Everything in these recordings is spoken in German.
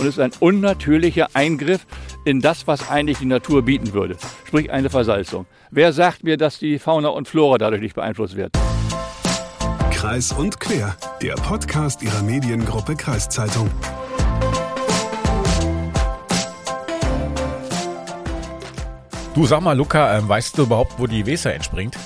und es ist ein unnatürlicher Eingriff in das, was eigentlich die Natur bieten würde, sprich eine Versalzung. Wer sagt mir, dass die Fauna und Flora dadurch nicht beeinflusst wird? Kreis und quer, der Podcast Ihrer Mediengruppe Kreiszeitung. Du sag mal, Luca, äh, weißt du überhaupt, wo die Weser entspringt?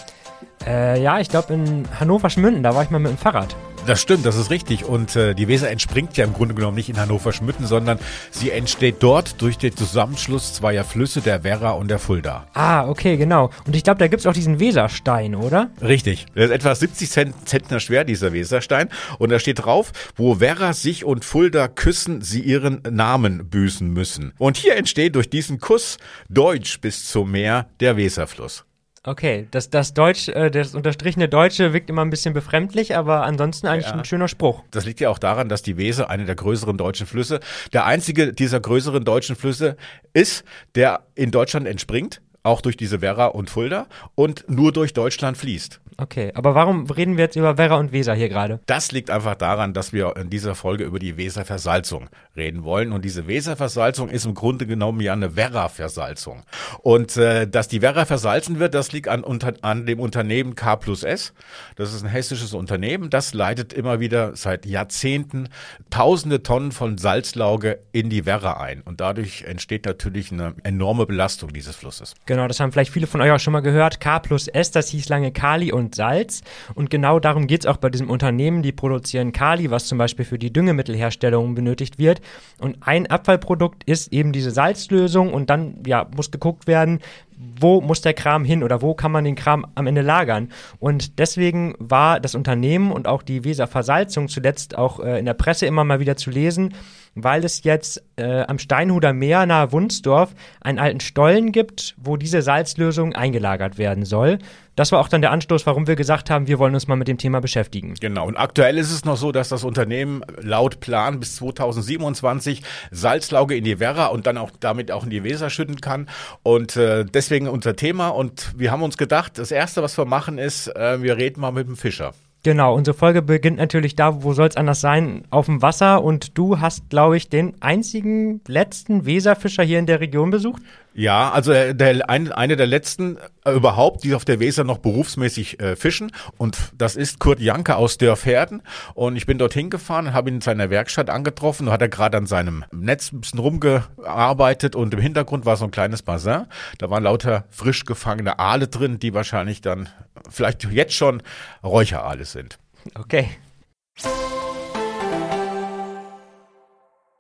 Äh, ja, ich glaube in Hannover-Schmünden, da war ich mal mit dem Fahrrad. Das stimmt, das ist richtig. Und äh, die Weser entspringt ja im Grunde genommen nicht in Hannover Schmütten, sondern sie entsteht dort durch den Zusammenschluss zweier Flüsse, der Werra und der Fulda. Ah, okay, genau. Und ich glaube, da gibt es auch diesen Weserstein, oder? Richtig. Der ist etwa 70 Zentner schwer, dieser Weserstein. Und da steht drauf, wo Werra sich und Fulda küssen, sie ihren Namen büßen müssen. Und hier entsteht durch diesen Kuss Deutsch bis zum Meer der Weserfluss. Okay, das, das Deutsch, äh, das unterstrichene Deutsche wirkt immer ein bisschen befremdlich, aber ansonsten eigentlich Ja. ein schöner Spruch. Das liegt ja auch daran, dass die Weser, eine der größeren deutschen Flüsse, der einzige dieser größeren deutschen Flüsse ist, der in Deutschland entspringt, auch durch diese Werra und Fulda und nur durch Deutschland fließt. Okay, aber warum reden wir jetzt über Werra und Weser hier gerade? Das liegt einfach daran, dass wir in dieser Folge über die Weserversalzung reden wollen. Und diese Weserversalzung ist im Grunde genommen ja eine Werra-Versalzung. Und äh, dass die Werra versalzen wird, das liegt an, unter, an dem Unternehmen K plus S. Das ist ein hessisches Unternehmen. Das leitet immer wieder seit Jahrzehnten tausende Tonnen von Salzlauge in die Werra ein. Und dadurch entsteht natürlich eine enorme Belastung dieses Flusses. Genau, das haben vielleicht viele von euch auch schon mal gehört. K plus S, das hieß lange Kali und Salz. Und genau darum geht es auch bei diesem Unternehmen. Die produzieren Kali, was zum Beispiel für die Düngemittelherstellung benötigt wird. Und ein Abfallprodukt ist eben diese Salzlösung. Und dann ja, muss geguckt werden, wo muss der Kram hin oder wo kann man den Kram am Ende lagern. Und deswegen war das Unternehmen und auch die Weser Versalzung zuletzt auch äh, in der Presse immer mal wieder zu lesen, weil es jetzt äh, am Steinhuder Meer nahe Wunsdorf einen alten Stollen gibt, wo diese Salzlösung eingelagert werden soll. Das war auch dann der Anstoß, warum wir gesagt haben, wir wollen uns mal mit dem Thema beschäftigen. Genau. Und aktuell ist es noch so, dass das Unternehmen laut Plan bis 2027 Salzlauge in die Werra und dann auch damit auch in die Weser schütten kann. Und äh, deswegen unser Thema. Und wir haben uns gedacht, das erste, was wir machen, ist, äh, wir reden mal mit dem Fischer. Genau, unsere Folge beginnt natürlich da, wo soll es anders sein, auf dem Wasser. Und du hast, glaube ich, den einzigen letzten Weserfischer hier in der Region besucht. Ja, also äh, der, ein, eine der letzten äh, überhaupt, die auf der Weser noch berufsmäßig äh, fischen. Und das ist Kurt Janke aus Dörferden. Und ich bin dorthin gefahren, habe ihn in seiner Werkstatt angetroffen. Da hat er gerade an seinem Netz ein bisschen rumgearbeitet und im Hintergrund war so ein kleines Bassin. Da waren lauter frisch gefangene Aale drin, die wahrscheinlich dann vielleicht jetzt schon Räucheraale sind. Okay.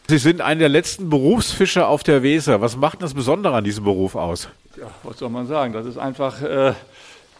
Sie sind einer der letzten Berufsfischer auf der Weser. Was macht das Besondere an diesem Beruf aus? Ja, was soll man sagen? Das ist einfach, äh,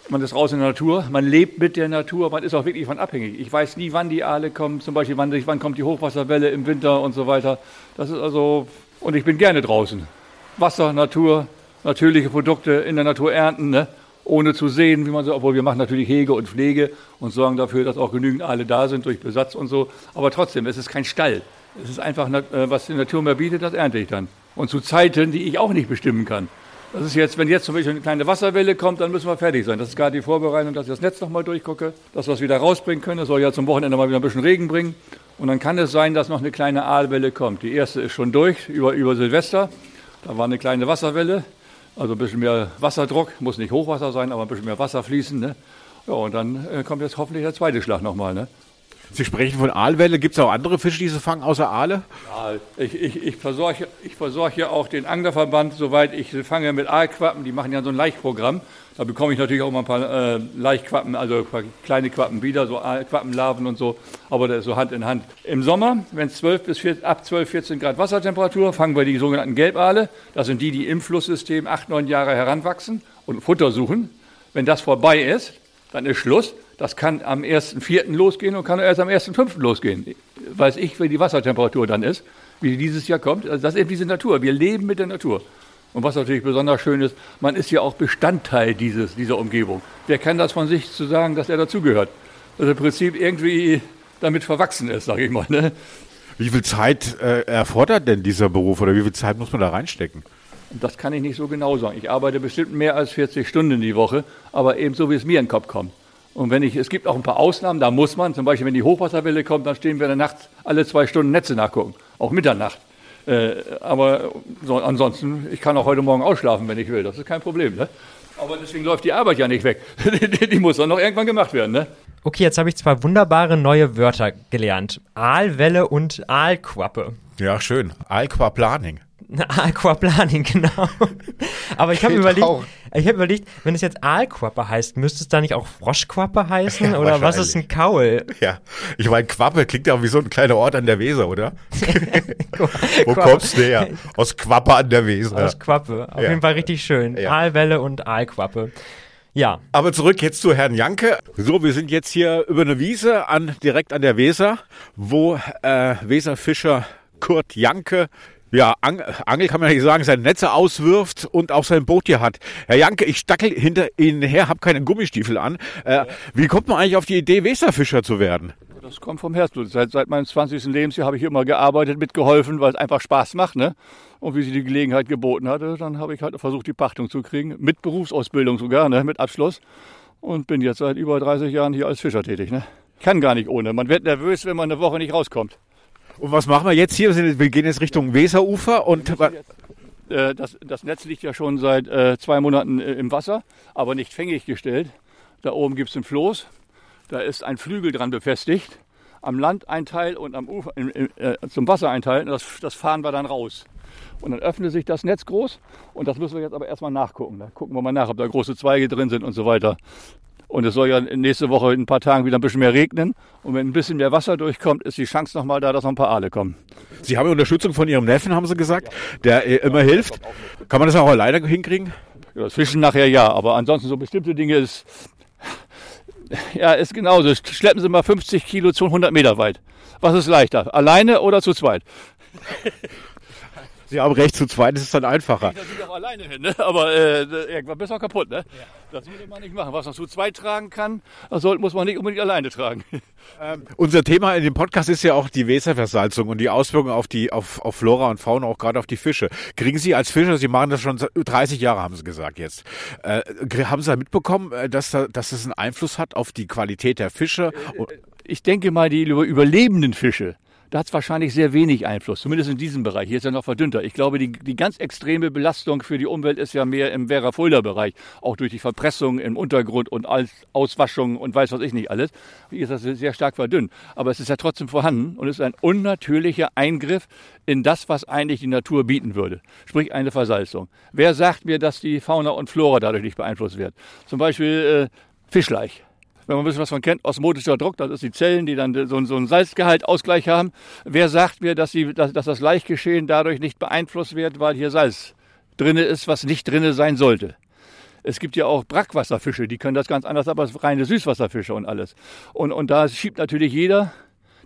man ist raus in der Natur, man lebt mit der Natur, man ist auch wirklich von abhängig. Ich weiß nie, wann die Aale kommen, zum Beispiel wann, wann kommt die Hochwasserwelle im Winter und so weiter. Das ist also, und ich bin gerne draußen. Wasser, Natur, natürliche Produkte in der Natur ernten, ne? ohne zu sehen, wie man so, obwohl wir machen natürlich Hege und Pflege und sorgen dafür, dass auch genügend Aale da sind durch Besatz und so. Aber trotzdem, es ist kein Stall. Es ist einfach, äh, was die Natur mir bietet, das ernte ich dann. Und zu Zeiten, die ich auch nicht bestimmen kann. Das ist jetzt, wenn jetzt zum Beispiel eine kleine Wasserwelle kommt, dann müssen wir fertig sein. Das ist gerade die Vorbereitung, dass ich das Netz nochmal durchgucke, dass wir es wieder rausbringen können. Es soll ja zum Wochenende mal wieder ein bisschen Regen bringen. Und dann kann es sein, dass noch eine kleine Aalwelle kommt. Die erste ist schon durch, über, über Silvester. Da war eine kleine Wasserwelle, also ein bisschen mehr Wasserdruck, muss nicht Hochwasser sein, aber ein bisschen mehr Wasser fließen. Ne? Ja, und dann äh, kommt jetzt hoffentlich der zweite Schlag nochmal. Ne? Sie sprechen von Aalwelle. Gibt es auch andere Fische, die Sie fangen, außer Aale? Ja, ich, ich, ich versorge ich versorge ja auch den Anglerverband, soweit ich fange mit Aalquappen. Die machen ja so ein Laichprogramm. Da bekomme ich natürlich auch mal ein paar äh, Laichquappen, also kleine Quappen wieder, so Aalquappenlarven und so. Aber das ist so Hand in Hand. Im Sommer, wenn es 12 bis 14, ab 12, 14 Grad Wassertemperatur, fangen wir die sogenannten Gelbaale. Das sind die, die im Flusssystem acht, neun Jahre heranwachsen und Futter suchen. Wenn das vorbei ist, dann ist Schluss. Das kann am 1.4. losgehen und kann erst am 1.5. losgehen. Weiß ich, wie die Wassertemperatur dann ist, wie die dieses Jahr kommt. Also das ist eben diese Natur. Wir leben mit der Natur. Und was natürlich besonders schön ist, man ist ja auch Bestandteil dieses, dieser Umgebung. Wer kann das von sich zu sagen, dass er dazugehört? Er im Prinzip irgendwie damit verwachsen ist, sage ich mal. Ne? Wie viel Zeit äh, erfordert denn dieser Beruf oder wie viel Zeit muss man da reinstecken? Das kann ich nicht so genau sagen. Ich arbeite bestimmt mehr als 40 Stunden die Woche, aber eben so, wie es mir in den Kopf kommt. Und wenn ich, es gibt auch ein paar Ausnahmen, da muss man, zum Beispiel wenn die Hochwasserwelle kommt, dann stehen wir in der Nacht alle zwei Stunden Netze nachgucken, auch Mitternacht. Äh, aber so, ansonsten, ich kann auch heute Morgen ausschlafen, wenn ich will. Das ist kein Problem. Ne? Aber deswegen läuft die Arbeit ja nicht weg. die, die muss dann noch irgendwann gemacht werden. Ne? Okay, jetzt habe ich zwei wunderbare neue Wörter gelernt. Aalwelle und Aalquappe. Ja, schön. Aquaplaning. Aquaplaning, genau. Aber ich habe überlegt, ich habe überlegt, wenn es jetzt Aalquappe heißt, müsste es da nicht auch Froschquappe heißen? Ja, oder was ist ein Kaul? Ja, ich meine, Quappe klingt ja auch wie so ein kleiner Ort an der Weser, oder? Wo kommst du her? Aus Quappe an der Weser. Aus Quappe. Auf ja. jeden Fall richtig schön. Ja. Aalwelle und Aalquappe. Ja. Aber zurück jetzt zu Herrn Janke. So, wir sind jetzt hier über eine Wiese an, direkt an der Weser, wo äh, Weserfischer Kurt Janke ja, Ang Angel kann man nicht sagen, seine Netze auswirft und auch sein Boot hier hat. Herr Janke, ich stackel hinter Ihnen her, habe keine Gummistiefel an. Äh, wie kommt man eigentlich auf die Idee, Weserfischer zu werden? Das kommt vom Herzblut. Seit, seit meinem 20. Lebensjahr habe ich immer gearbeitet, mitgeholfen, weil es einfach Spaß macht. Ne? Und wie sie die Gelegenheit geboten hatte, dann habe ich halt versucht, die Pachtung zu kriegen. Mit Berufsausbildung sogar, ne? mit Abschluss. Und bin jetzt seit über 30 Jahren hier als Fischer tätig. Ne? Kann gar nicht ohne. Man wird nervös, wenn man eine Woche nicht rauskommt. Und was machen wir jetzt hier? Wir gehen jetzt Richtung Weserufer und. Äh, das, das, Netz liegt ja schon seit äh, zwei Monaten äh, im Wasser, aber nicht fängig gestellt. Da oben gibt es ein Floß. Da ist ein Flügel dran befestigt. Am Land ein Teil und am Ufer, äh, zum Wasser ein Teil. Das, das, fahren wir dann raus. Und dann öffnet sich das Netz groß. Und das müssen wir jetzt aber erstmal nachgucken. Da gucken wir mal nach, ob da große Zweige drin sind und so weiter. Und es soll ja nächste Woche in ein paar Tagen wieder ein bisschen mehr regnen. Und wenn ein bisschen mehr Wasser durchkommt, ist die Chance nochmal da, dass noch ein paar Aale kommen. Sie haben Unterstützung von Ihrem Neffen, haben Sie gesagt, der äh, immer hilft. Kann man das auch alleine hinkriegen? Ja, das Fischen nachher ja, aber ansonsten so bestimmte Dinge ist, ja, ist genauso. Schleppen Sie mal 50 Kilo zu 100 Meter weit. Was ist leichter, alleine oder zu zweit? Sie haben recht, zu zweit ist es dann einfacher. Da sind auch alleine hin, ne? aber äh, irgendwann bist du auch kaputt. Ne? Ja. Das würde man nicht machen. Was man zu zweit tragen kann, das muss man nicht unbedingt alleine tragen. Ähm, unser Thema in dem Podcast ist ja auch die Weserversalzung und die Auswirkungen auf, die, auf, auf Flora und Fauna, auch gerade auf die Fische. Kriegen Sie als Fischer, Sie machen das schon 30 Jahre, haben Sie gesagt jetzt, äh, haben Sie da mitbekommen, äh, dass, da, dass das einen Einfluss hat auf die Qualität der Fische? Äh, ich denke mal, die überlebenden Fische, da hat es wahrscheinlich sehr wenig Einfluss, zumindest in diesem Bereich. Hier ist ja noch verdünnter. Ich glaube, die, die ganz extreme Belastung für die Umwelt ist ja mehr im Werra-Fulda-Bereich, auch durch die Verpressung im Untergrund und Auswaschung und weiß was ich nicht alles. Hier ist das sehr stark verdünnt. Aber es ist ja trotzdem vorhanden und ist ein unnatürlicher Eingriff in das, was eigentlich die Natur bieten würde. Sprich eine Versalzung. Wer sagt mir, dass die Fauna und Flora dadurch nicht beeinflusst wird? Zum Beispiel äh, Fischleich wenn man ein bisschen was von kennt, osmotischer Druck, das ist die Zellen, die dann so, so einen Salzgehaltausgleich haben. Wer sagt mir, dass, die, dass, dass das Laichgeschehen dadurch nicht beeinflusst wird, weil hier Salz drin ist, was nicht drin sein sollte? Es gibt ja auch Brackwasserfische, die können das ganz anders, aber reine Süßwasserfische und alles. Und, und da schiebt natürlich jeder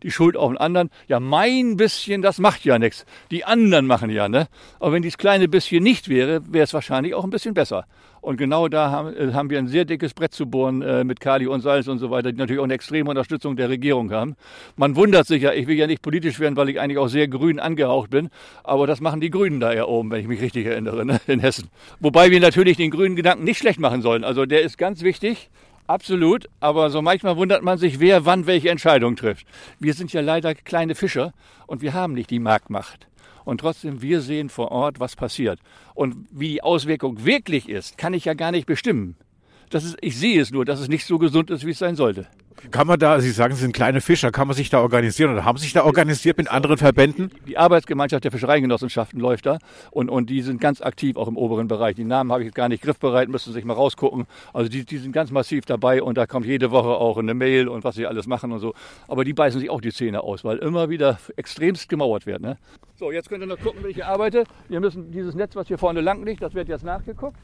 die Schuld auf den anderen. Ja, mein bisschen, das macht ja nichts. Die anderen machen ja, ne? Aber wenn dieses kleine bisschen nicht wäre, wäre es wahrscheinlich auch ein bisschen besser. Und genau da haben, äh, haben wir ein sehr dickes Brett zu bohren äh, mit Kali und Salz und so weiter, die natürlich auch eine extreme Unterstützung der Regierung haben. Man wundert sich ja, ich will ja nicht politisch werden, weil ich eigentlich auch sehr grün angehaucht bin, aber das machen die Grünen da ja oben, wenn ich mich richtig erinnere, ne? in Hessen. Wobei wir natürlich den grünen Gedanken nicht schlecht machen sollen. Also der ist ganz wichtig. Absolut, aber so manchmal wundert man sich, wer wann welche Entscheidung trifft. Wir sind ja leider kleine Fischer und wir haben nicht die Marktmacht. Und trotzdem, wir sehen vor Ort, was passiert. Und wie die Auswirkung wirklich ist, kann ich ja gar nicht bestimmen. Das ist, ich sehe es nur, dass es nicht so gesund ist, wie es sein sollte. Kann man da, Sie sagen, Sie sind kleine Fischer, kann man sich da organisieren oder haben sich da organisiert mit anderen Verbänden? Die Arbeitsgemeinschaft der Fischereigenossenschaften läuft da und, und die sind ganz aktiv auch im oberen Bereich. Die Namen habe ich jetzt gar nicht griffbereit, müssen sich mal rausgucken. Also die, die sind ganz massiv dabei und da kommt jede Woche auch eine Mail und was sie alles machen und so. Aber die beißen sich auch die Zähne aus, weil immer wieder extremst gemauert wird. Ne? So, jetzt könnt ihr noch gucken, wie ich arbeite. Wir müssen dieses Netz, was hier vorne lang liegt, das wird jetzt nachgeguckt.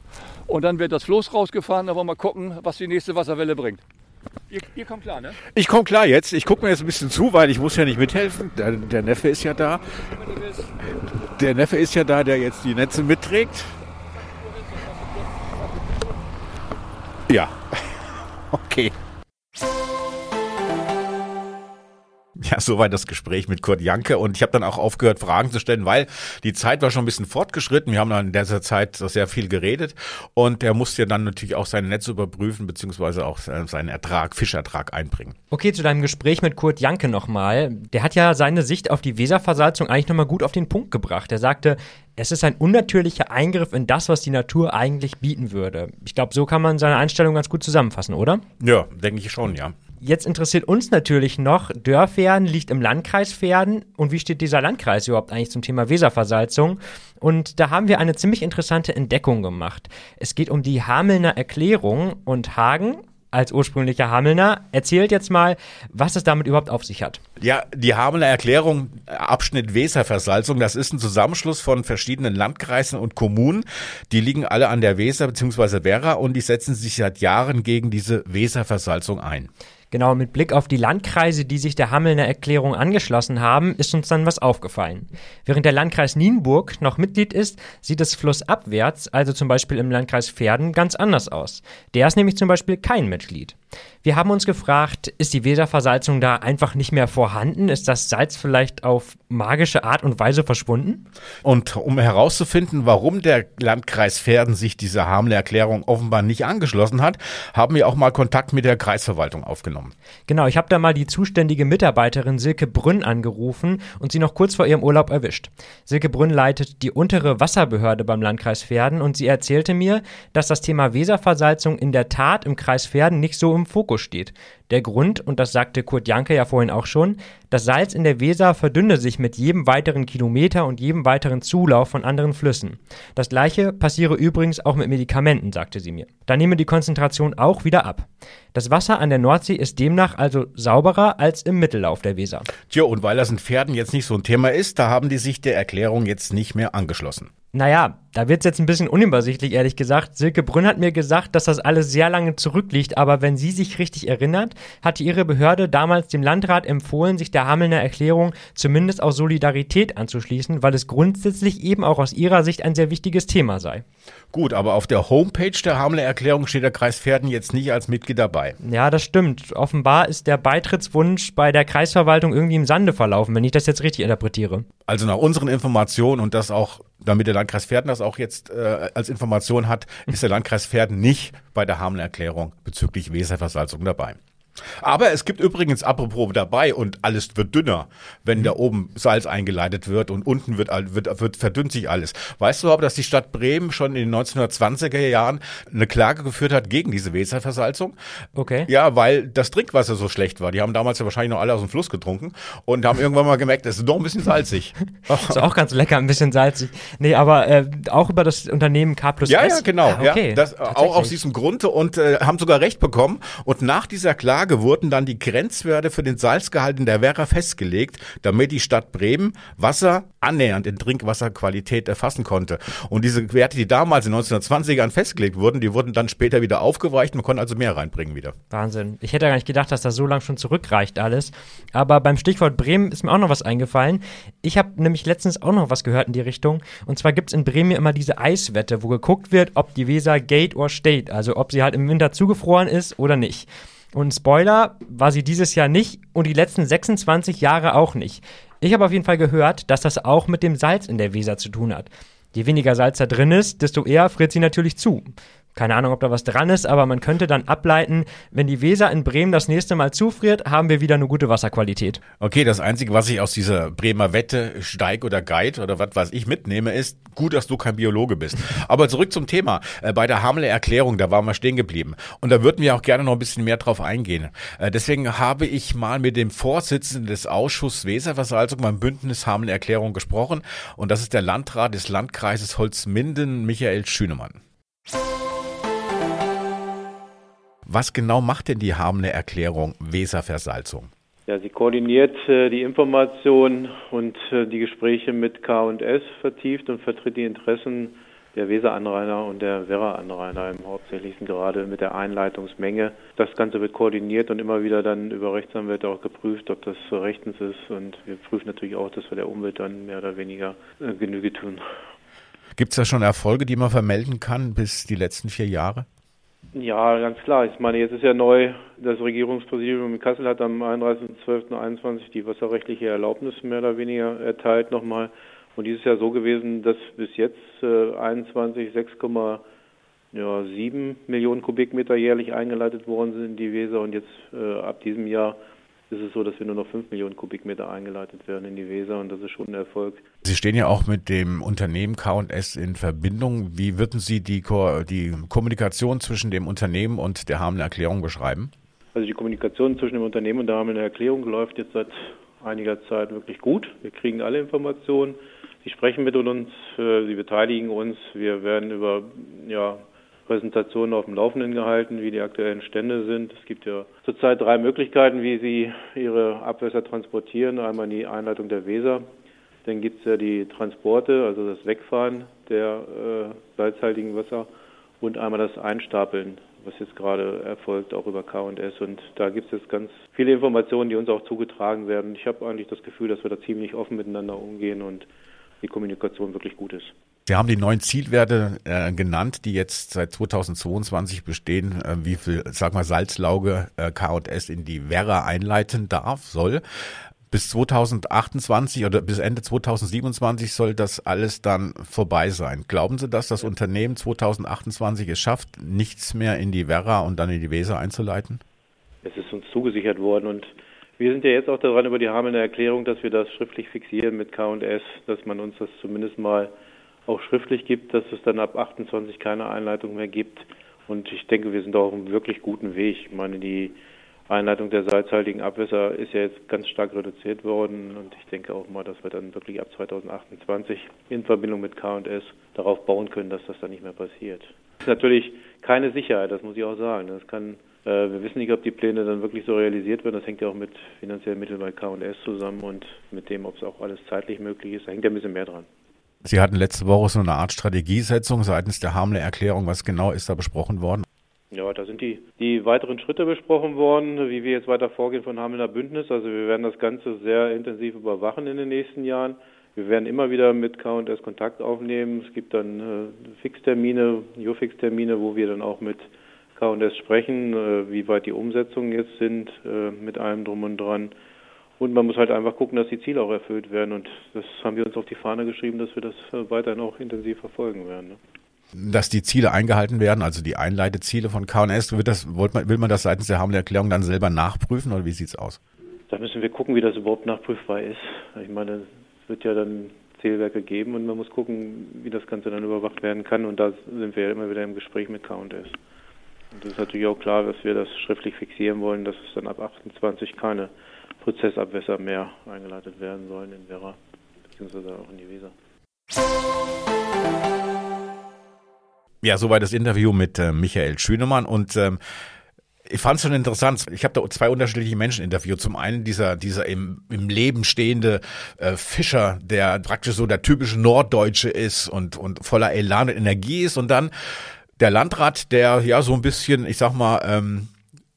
Und dann wird das Floß rausgefahren. Da wollen wir mal gucken, was die nächste Wasserwelle bringt. Ihr, ihr kommt klar, ne? Ich komme klar jetzt. Ich gucke mir jetzt ein bisschen zu, weil ich muss ja nicht mithelfen. Der, der Neffe ist ja da. Der Neffe ist ja da, der jetzt die Netze mitträgt. Ja. Okay. Ja, soweit das Gespräch mit Kurt Janke. Und ich habe dann auch aufgehört, Fragen zu stellen, weil die Zeit war schon ein bisschen fortgeschritten. Wir haben dann in dieser Zeit sehr viel geredet. Und er musste ja dann natürlich auch sein Netz überprüfen, beziehungsweise auch seinen Ertrag, Fischertrag einbringen. Okay, zu deinem Gespräch mit Kurt Janke nochmal. Der hat ja seine Sicht auf die Weserversalzung eigentlich nochmal gut auf den Punkt gebracht. Er sagte, es ist ein unnatürlicher Eingriff in das, was die Natur eigentlich bieten würde. Ich glaube, so kann man seine Einstellung ganz gut zusammenfassen, oder? Ja, denke ich schon, ja. Jetzt interessiert uns natürlich noch, Dörferden liegt im Landkreis Pferden und wie steht dieser Landkreis überhaupt eigentlich zum Thema Weserversalzung? Und da haben wir eine ziemlich interessante Entdeckung gemacht. Es geht um die Hamelner Erklärung und Hagen, als ursprünglicher Hamelner. Erzählt jetzt mal, was es damit überhaupt auf sich hat. Ja, die Hamelner Erklärung, Abschnitt Weserversalzung, das ist ein Zusammenschluss von verschiedenen Landkreisen und Kommunen. Die liegen alle an der Weser bzw. Werra und die setzen sich seit Jahren gegen diese Weserversalzung ein. Genau, mit Blick auf die Landkreise, die sich der Hamelner Erklärung angeschlossen haben, ist uns dann was aufgefallen. Während der Landkreis Nienburg noch Mitglied ist, sieht es flussabwärts, also zum Beispiel im Landkreis Pferden, ganz anders aus. Der ist nämlich zum Beispiel kein Mitglied. Wir haben uns gefragt, ist die Weserversalzung da einfach nicht mehr vorhanden? Ist das Salz vielleicht auf magische Art und Weise verschwunden? Und um herauszufinden, warum der Landkreis Pferden sich dieser Hamelner Erklärung offenbar nicht angeschlossen hat, haben wir auch mal Kontakt mit der Kreisverwaltung aufgenommen. Genau, ich habe da mal die zuständige Mitarbeiterin Silke Brünn angerufen und sie noch kurz vor ihrem Urlaub erwischt. Silke Brünn leitet die untere Wasserbehörde beim Landkreis Pferden und sie erzählte mir, dass das Thema Weserversalzung in der Tat im Kreis Pferden nicht so im Fokus steht. Der Grund, und das sagte Kurt Janke ja vorhin auch schon, das Salz in der Weser verdünne sich mit jedem weiteren Kilometer und jedem weiteren Zulauf von anderen Flüssen. Das gleiche passiere übrigens auch mit Medikamenten, sagte sie mir. Da nehme die Konzentration auch wieder ab. Das Wasser an der Nordsee ist demnach also sauberer als im Mittellauf der Weser. Tja, und weil das in Pferden jetzt nicht so ein Thema ist, da haben die sich der Erklärung jetzt nicht mehr angeschlossen. Naja, da wird es jetzt ein bisschen unübersichtlich, ehrlich gesagt. Silke Brünn hat mir gesagt, dass das alles sehr lange zurückliegt, aber wenn sie sich richtig erinnert, hatte ihre Behörde damals dem Landrat empfohlen, sich der Hamelner Erklärung zumindest aus Solidarität anzuschließen, weil es grundsätzlich eben auch aus ihrer Sicht ein sehr wichtiges Thema sei. Gut, aber auf der Homepage der Hamelner Erklärung steht der Kreis Pferden jetzt nicht als Mitglied dabei. Ja, das stimmt. Offenbar ist der Beitrittswunsch bei der Kreisverwaltung irgendwie im Sande verlaufen, wenn ich das jetzt richtig interpretiere. Also nach unseren Informationen und das auch, damit der Landkreis Pferden das auch jetzt äh, als Information hat, ist der Landkreis Pferden nicht bei der Hamelner Erklärung bezüglich Weserversalzung dabei. Aber es gibt übrigens apropos dabei und alles wird dünner, wenn da oben Salz eingeleitet wird und unten wird, wird, wird verdünnt sich alles. Weißt du aber, dass die Stadt Bremen schon in den 1920er Jahren eine Klage geführt hat gegen diese Weserversalzung? Okay. Ja, weil das Trinkwasser so schlecht war. Die haben damals ja wahrscheinlich noch alle aus dem Fluss getrunken und haben irgendwann mal gemerkt, es ist doch ein bisschen salzig. ist auch ganz lecker, ein bisschen salzig. Nee, aber äh, auch über das Unternehmen K plus ja, S. Ja, genau. Ah, okay. Ja, das, auch aus diesem Grund und äh, haben sogar Recht bekommen. Und nach dieser Klage Tage wurden dann die Grenzwerte für den Salzgehalt in der Werra festgelegt, damit die Stadt Bremen Wasser annähernd in Trinkwasserqualität erfassen konnte. Und diese Werte, die damals in den 1920ern festgelegt wurden, die wurden dann später wieder aufgeweicht. Man konnte also mehr reinbringen wieder. Wahnsinn. Ich hätte gar nicht gedacht, dass das so lange schon zurückreicht alles. Aber beim Stichwort Bremen ist mir auch noch was eingefallen. Ich habe nämlich letztens auch noch was gehört in die Richtung. Und zwar gibt es in Bremen immer diese Eiswette, wo geguckt wird, ob die Weser Gate or State, also ob sie halt im Winter zugefroren ist oder nicht. Und Spoiler, war sie dieses Jahr nicht und die letzten 26 Jahre auch nicht. Ich habe auf jeden Fall gehört, dass das auch mit dem Salz in der Weser zu tun hat. Je weniger Salz da drin ist, desto eher friert sie natürlich zu. Keine Ahnung, ob da was dran ist, aber man könnte dann ableiten, wenn die Weser in Bremen das nächste Mal zufriert, haben wir wieder eine gute Wasserqualität. Okay, das Einzige, was ich aus dieser Bremer Wette, Steig oder Guide oder was weiß ich mitnehme, ist, gut, dass du kein Biologe bist. Aber zurück zum Thema. Äh, bei der Hamelner Erklärung, da waren wir stehen geblieben. Und da würden wir auch gerne noch ein bisschen mehr drauf eingehen. Äh, deswegen habe ich mal mit dem Vorsitzenden des Ausschusses Weserversalzung beim Bündnis Hamelner Erklärung gesprochen. Und das ist der Landrat des Landkreises Holzminden, Michael Schünemann. Was genau macht denn die Hamelner Erklärung Weserversalzung? Ja, sie koordiniert äh, die Information und äh, die Gespräche mit K&S vertieft und vertritt die Interessen der Weseranrainer und der Werra-Anrainer im Hauptsächlichen gerade mit der Einleitungsmenge. Das Ganze wird koordiniert und immer wieder dann über Rechtsanwälte auch geprüft, ob das rechtens ist. Und wir prüfen natürlich auch, dass wir der Umwelt dann mehr oder weniger äh, Genüge tun. Gibt es da schon Erfolge, die man vermelden kann bis die letzten vier Jahre? Ja, ganz klar. Ich meine, jetzt ist ja neu, das Regierungspräsidium in Kassel hat am 31.12.21 die wasserrechtliche Erlaubnis mehr oder weniger erteilt nochmal. Und dies ist ja so gewesen, dass bis jetzt äh, 21 6,7 Millionen Kubikmeter jährlich eingeleitet worden sind in die Weser und jetzt äh, ab diesem Jahr ist es so, dass wir nur noch 5 Millionen Kubikmeter eingeleitet werden in die Weser und das ist schon ein Erfolg. Sie stehen ja auch mit dem Unternehmen K&S in Verbindung. Wie würden Sie die, Ko die Kommunikation zwischen dem Unternehmen und der Hamelner Erklärung beschreiben? Also die Kommunikation zwischen dem Unternehmen und der Hamelner Erklärung läuft jetzt seit einiger Zeit wirklich gut. Wir kriegen alle Informationen. Sie sprechen mit uns, äh, sie beteiligen uns. Wir werden über ja, Präsentationen auf dem Laufenden gehalten, wie die aktuellen Stände sind. Es gibt ja zurzeit drei Möglichkeiten, wie Sie Ihre Abwässer transportieren. Einmal die Einleitung der Weser, dann gibt es ja die Transporte, also das Wegfahren der äh, salzhaltigen Wasser und einmal das Einstapeln, was jetzt gerade erfolgt, auch über K&S. Und da gibt es jetzt ganz viele Informationen, die uns auch zugetragen werden. Ich habe eigentlich das Gefühl, dass wir da ziemlich offen miteinander umgehen und die Kommunikation wirklich gut ist. Sie haben die neuen Zielwerte äh, genannt, die jetzt seit 2022 bestehen, äh, wie viel, sag mal, Salzlauge äh, K&S in die Werra einleiten darf, soll. Bis 2028 oder bis Ende 2027 soll das alles dann vorbei sein. Glauben Sie, dass das Unternehmen 2028 es schafft, nichts mehr in die Werra und dann in die Weser einzuleiten? Es ist uns zugesichert worden und wir sind ja jetzt auch daran über die Hamelner Erklärung, dass wir das schriftlich fixieren mit K&S, dass man uns das zumindest mal auch schriftlich gibt, dass es dann ab 28 keine Einleitung mehr gibt. Und ich denke, wir sind auf einem wirklich guten Weg. Ich meine, die Einleitung der salzhaltigen Abwässer ist ja jetzt ganz stark reduziert worden und ich denke auch mal, dass wir dann wirklich ab 2028 in Verbindung mit K&S darauf bauen können, dass das dann nicht mehr passiert. Das ist natürlich keine Sicherheit, das muss ich auch sagen. Das kann, äh, wir wissen nicht, ob die Pläne dann wirklich so realisiert werden. Das hängt ja auch mit finanziellen Mitteln bei K&S zusammen und mit dem, ob es auch alles zeitlich möglich ist. Da hängt ja ein bisschen mehr dran. Sie hatten letzte Woche so eine Art Strategiesetzung seitens der Hamler Erklärung. Was genau ist da besprochen worden? Ja, da sind die, die weiteren Schritte besprochen worden, wie wir jetzt weiter vorgehen von Hamelner Bündnis. Also wir werden das Ganze sehr intensiv überwachen in den nächsten Jahren. Wir werden immer wieder mit K&S Kontakt aufnehmen. Es gibt dann äh, Fixtermine, Jo-Fix-Termine, wo wir dann auch mit K&S sprechen, äh, wie weit die Umsetzungen jetzt sind, äh, mit allem drum und dran. Und man muss halt einfach gucken, dass die Ziele auch erfüllt werden. Und das haben wir uns auf die Fahne geschrieben, dass wir das äh, weiterhin auch intensiv verfolgen werden. Ne? Dass die Ziele eingehalten werden, also die Einleiteziele von KNS, wird das, will man das seitens der Hamler Erklärung dann selber nachprüfen oder wie sieht es aus? Da müssen wir gucken, wie das überhaupt nachprüfbar ist. Ich meine, es wird ja dann Zielwerke geben und man muss gucken, wie das Ganze dann überwacht werden kann. Und da sind wir ja immer wieder im Gespräch mit KS. Und es ist natürlich auch klar, dass wir das schriftlich fixieren wollen, dass es dann ab 28 keine Prozessabwässer mehr eingeleitet werden sollen in Werra, beziehungsweise auch in die Weser. Ja, soweit das Interview mit äh, Michael Schünemann und ähm, ich fand es schon interessant. Ich habe da zwei unterschiedliche Menschen interviewt. Zum einen dieser, dieser im, im Leben stehende äh, Fischer, der praktisch so der typische Norddeutsche ist und, und voller Elan und Energie ist. Und dann der Landrat, der ja so ein bisschen, ich sag mal, ähm,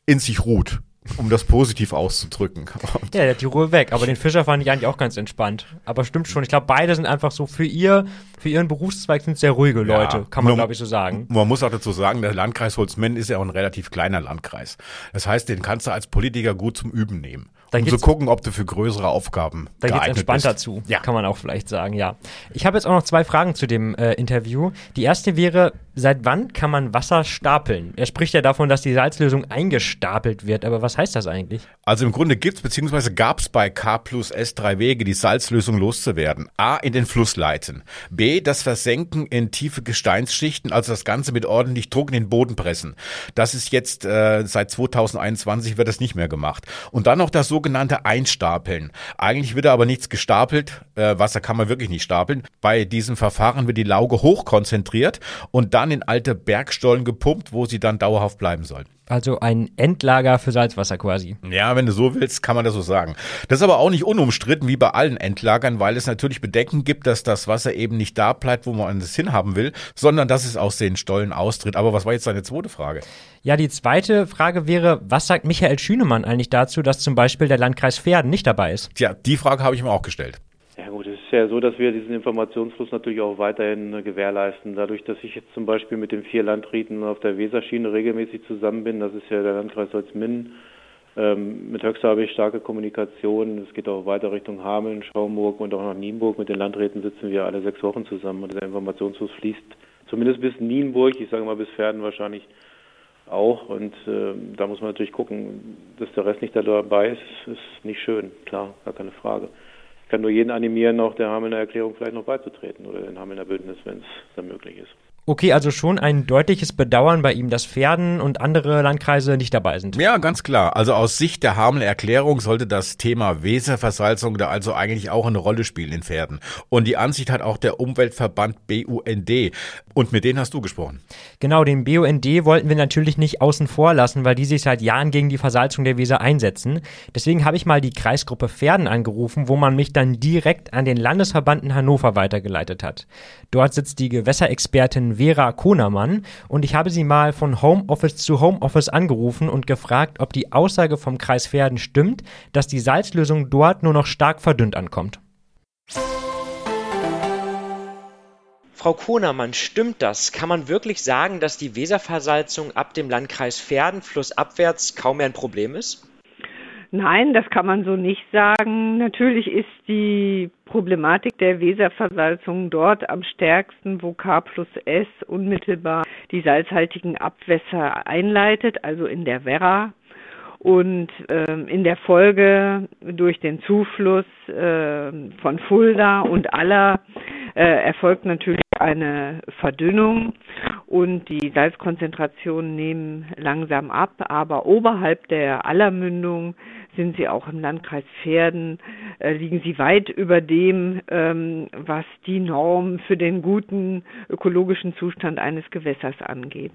in sich ruht um das positiv auszudrücken. Ja, der hat die Ruhe weg. Aber den Fischer fand ich eigentlich auch ganz entspannt. Aber stimmt schon. Ich glaube, beide sind einfach so für ihr, für ihren Berufszweig sind sehr ruhige Leute, ja, kann man, glaube ich, so sagen. Man muss auch dazu sagen, der Landkreis Holzmenn ist ja auch ein relativ kleiner Landkreis. Das heißt, den kannst du als Politiker gut zum Üben nehmen. Dann um zu gucken, ob du für größere Aufgaben Dann geht's entspannter bist. zu, ja. kann man auch vielleicht sagen, ja. Ich habe jetzt auch noch zwei Fragen zu dem äh, Interview. Die erste wäre, seit wann kann man Wasser stapeln? Er spricht ja davon, dass die Salzlösung eingestapelt wird, aber was heißt das eigentlich? Also im Grunde gibt's bzw. gab's bei K plus S drei Wege, die Salzlösung loszuwerden. A, in den Fluss leiten. B, das Versenken in tiefe Gesteinsschichten, also das Ganze mit ordentlich Druck in den Boden pressen. Das ist jetzt äh, seit 2021 wird das nicht mehr gemacht. Und dann noch das sogenannte Einstapeln. Eigentlich wird da aber nichts gestapelt. Äh, Wasser kann man wirklich nicht stapeln. Bei diesem Verfahren wird die Lauge hochkonzentriert und dann in alte Bergstollen gepumpt, wo sie dann dauerhaft bleiben sollen. Also ein Endlager für Salzwasser quasi. Ja, wenn du so willst, kann man das so sagen. Das ist aber auch nicht unumstritten wie bei allen Endlagern, weil es natürlich Bedenken gibt, dass das Wasser eben nicht da bleibt, wo man es hinhaben will, sondern dass es aus den Stollen austritt. Aber was war jetzt deine zweite Frage? Ja, die zweite Frage wäre, was sagt Michael Schünemann eigentlich dazu, dass zum Beispiel der Landkreis Pferden nicht dabei ist? Tja, die Frage habe ich mir auch gestellt. Ja gut, ist ja so, dass wir diesen Informationsfluss natürlich auch weiterhin gewährleisten. Dadurch, dass ich jetzt zum Beispiel mit den vier Landräten auf der Weserschiene regelmäßig zusammen bin, das ist ja der Landkreis Holzminden, ähm, mit Höxter habe ich starke Kommunikation. Es geht auch weiter Richtung Hameln, Schaumburg und auch nach Nienburg. Mit den Landräten sitzen wir alle sechs Wochen zusammen und der Informationsfluss fließt zumindest bis Nienburg, ich sage mal bis Pferden wahrscheinlich auch. Und äh, da muss man natürlich gucken, dass der Rest nicht dabei ist, ist nicht schön, klar, gar keine Frage. Ich kann nur jeden animieren, auch der Hamelner Erklärung vielleicht noch beizutreten oder den Hamelner Bündnis, wenn es dann möglich ist. Okay, also schon ein deutliches Bedauern bei ihm, dass Pferden und andere Landkreise nicht dabei sind. Ja, ganz klar. Also aus Sicht der Hamelner Erklärung sollte das Thema Weserversalzung da also eigentlich auch eine Rolle spielen in Pferden. Und die Ansicht hat auch der Umweltverband BUND. Und mit denen hast du gesprochen. Genau, den BUND wollten wir natürlich nicht außen vor lassen, weil die sich seit Jahren gegen die Versalzung der Weser einsetzen. Deswegen habe ich mal die Kreisgruppe Pferden angerufen, wo man mich dann direkt an den Landesverband in Hannover weitergeleitet hat. Dort sitzt die Gewässerexpertin Vera Konermann und ich habe sie mal von Homeoffice zu Homeoffice angerufen und gefragt, ob die Aussage vom Kreis Verden stimmt, dass die Salzlösung dort nur noch stark verdünnt ankommt. Frau Konermann, stimmt das? Kann man wirklich sagen, dass die Weserversalzung ab dem Landkreis Verden flussabwärts kaum mehr ein Problem ist? Nein, das kann man so nicht sagen. Natürlich ist die Problematik der Weserversalzung dort am stärksten, wo K plus S unmittelbar die salzhaltigen Abwässer einleitet, also in der Werra. Und ähm, in der Folge durch den Zufluss äh, von Fulda und Aller äh, erfolgt natürlich eine Verdünnung und die Salzkonzentrationen nehmen langsam ab, aber oberhalb der Allermündung sind sie auch im Landkreis Pferden, äh, liegen sie weit über dem, ähm, was die Norm für den guten ökologischen Zustand eines Gewässers angeht.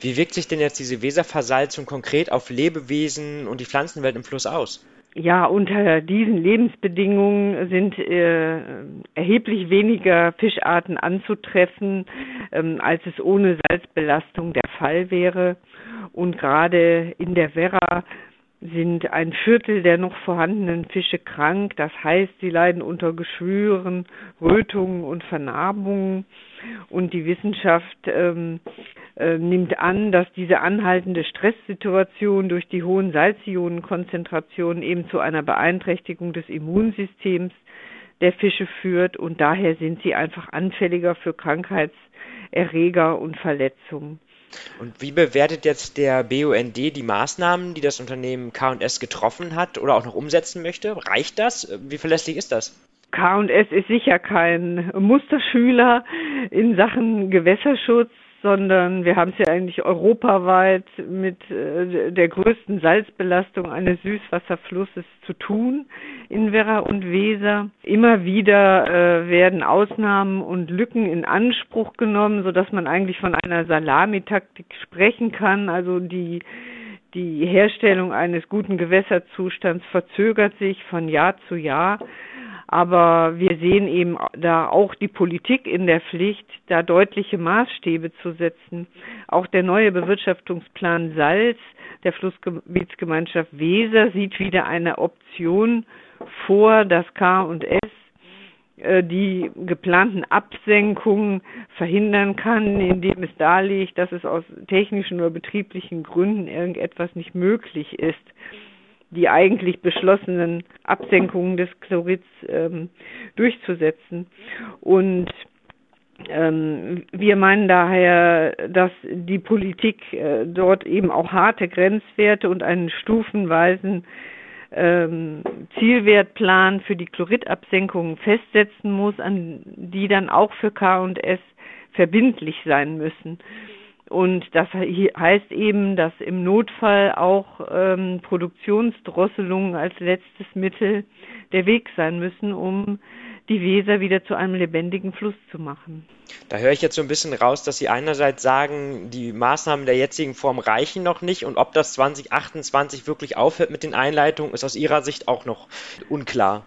Wie wirkt sich denn jetzt diese Weserversalzung konkret auf Lebewesen und die Pflanzenwelt im Fluss aus? Ja, unter diesen Lebensbedingungen sind äh, erheblich weniger Fischarten anzutreffen, ähm, als es ohne Salzbelastung der Fall wäre. Und gerade in der Werra sind ein Viertel der noch vorhandenen Fische krank. Das heißt, sie leiden unter Geschwüren, Rötungen und Vernarbungen. Und die Wissenschaft ähm, äh, nimmt an, dass diese anhaltende Stresssituation durch die hohen Salzionenkonzentrationen eben zu einer Beeinträchtigung des Immunsystems der Fische führt. Und daher sind sie einfach anfälliger für Krankheitserreger und Verletzungen. Und wie bewertet jetzt der BUND die Maßnahmen, die das Unternehmen K&S getroffen hat oder auch noch umsetzen möchte? Reicht das? Wie verlässlich ist das? K&S ist sicher kein Musterschüler in Sachen Gewässerschutz sondern wir haben es ja eigentlich europaweit mit äh, der größten Salzbelastung eines Süßwasserflusses zu tun in Werra und Weser. Immer wieder äh, werden Ausnahmen und Lücken in Anspruch genommen, so dass man eigentlich von einer Salamitaktik sprechen kann. Also die die Herstellung eines guten Gewässerzustands verzögert sich von Jahr zu Jahr. Aber wir sehen eben da auch die Politik in der Pflicht, da deutliche Maßstäbe zu setzen. Auch der neue Bewirtschaftungsplan Salz der Flussgebietsgemeinschaft Weser sieht wieder eine Option vor, dass K und S äh, die geplanten Absenkungen verhindern kann, indem es darlegt, dass es aus technischen oder betrieblichen Gründen irgendetwas nicht möglich ist die eigentlich beschlossenen Absenkungen des Chlorids ähm, durchzusetzen. Und ähm, wir meinen daher, dass die Politik äh, dort eben auch harte Grenzwerte und einen stufenweisen ähm, Zielwertplan für die Chloridabsenkungen festsetzen muss, an die dann auch für K und S verbindlich sein müssen. Und das heißt eben, dass im Notfall auch ähm, Produktionsdrosselungen als letztes Mittel der Weg sein müssen, um die Weser wieder zu einem lebendigen Fluss zu machen. Da höre ich jetzt so ein bisschen raus, dass Sie einerseits sagen, die Maßnahmen der jetzigen Form reichen noch nicht und ob das 2028 wirklich aufhört mit den Einleitungen, ist aus Ihrer Sicht auch noch unklar.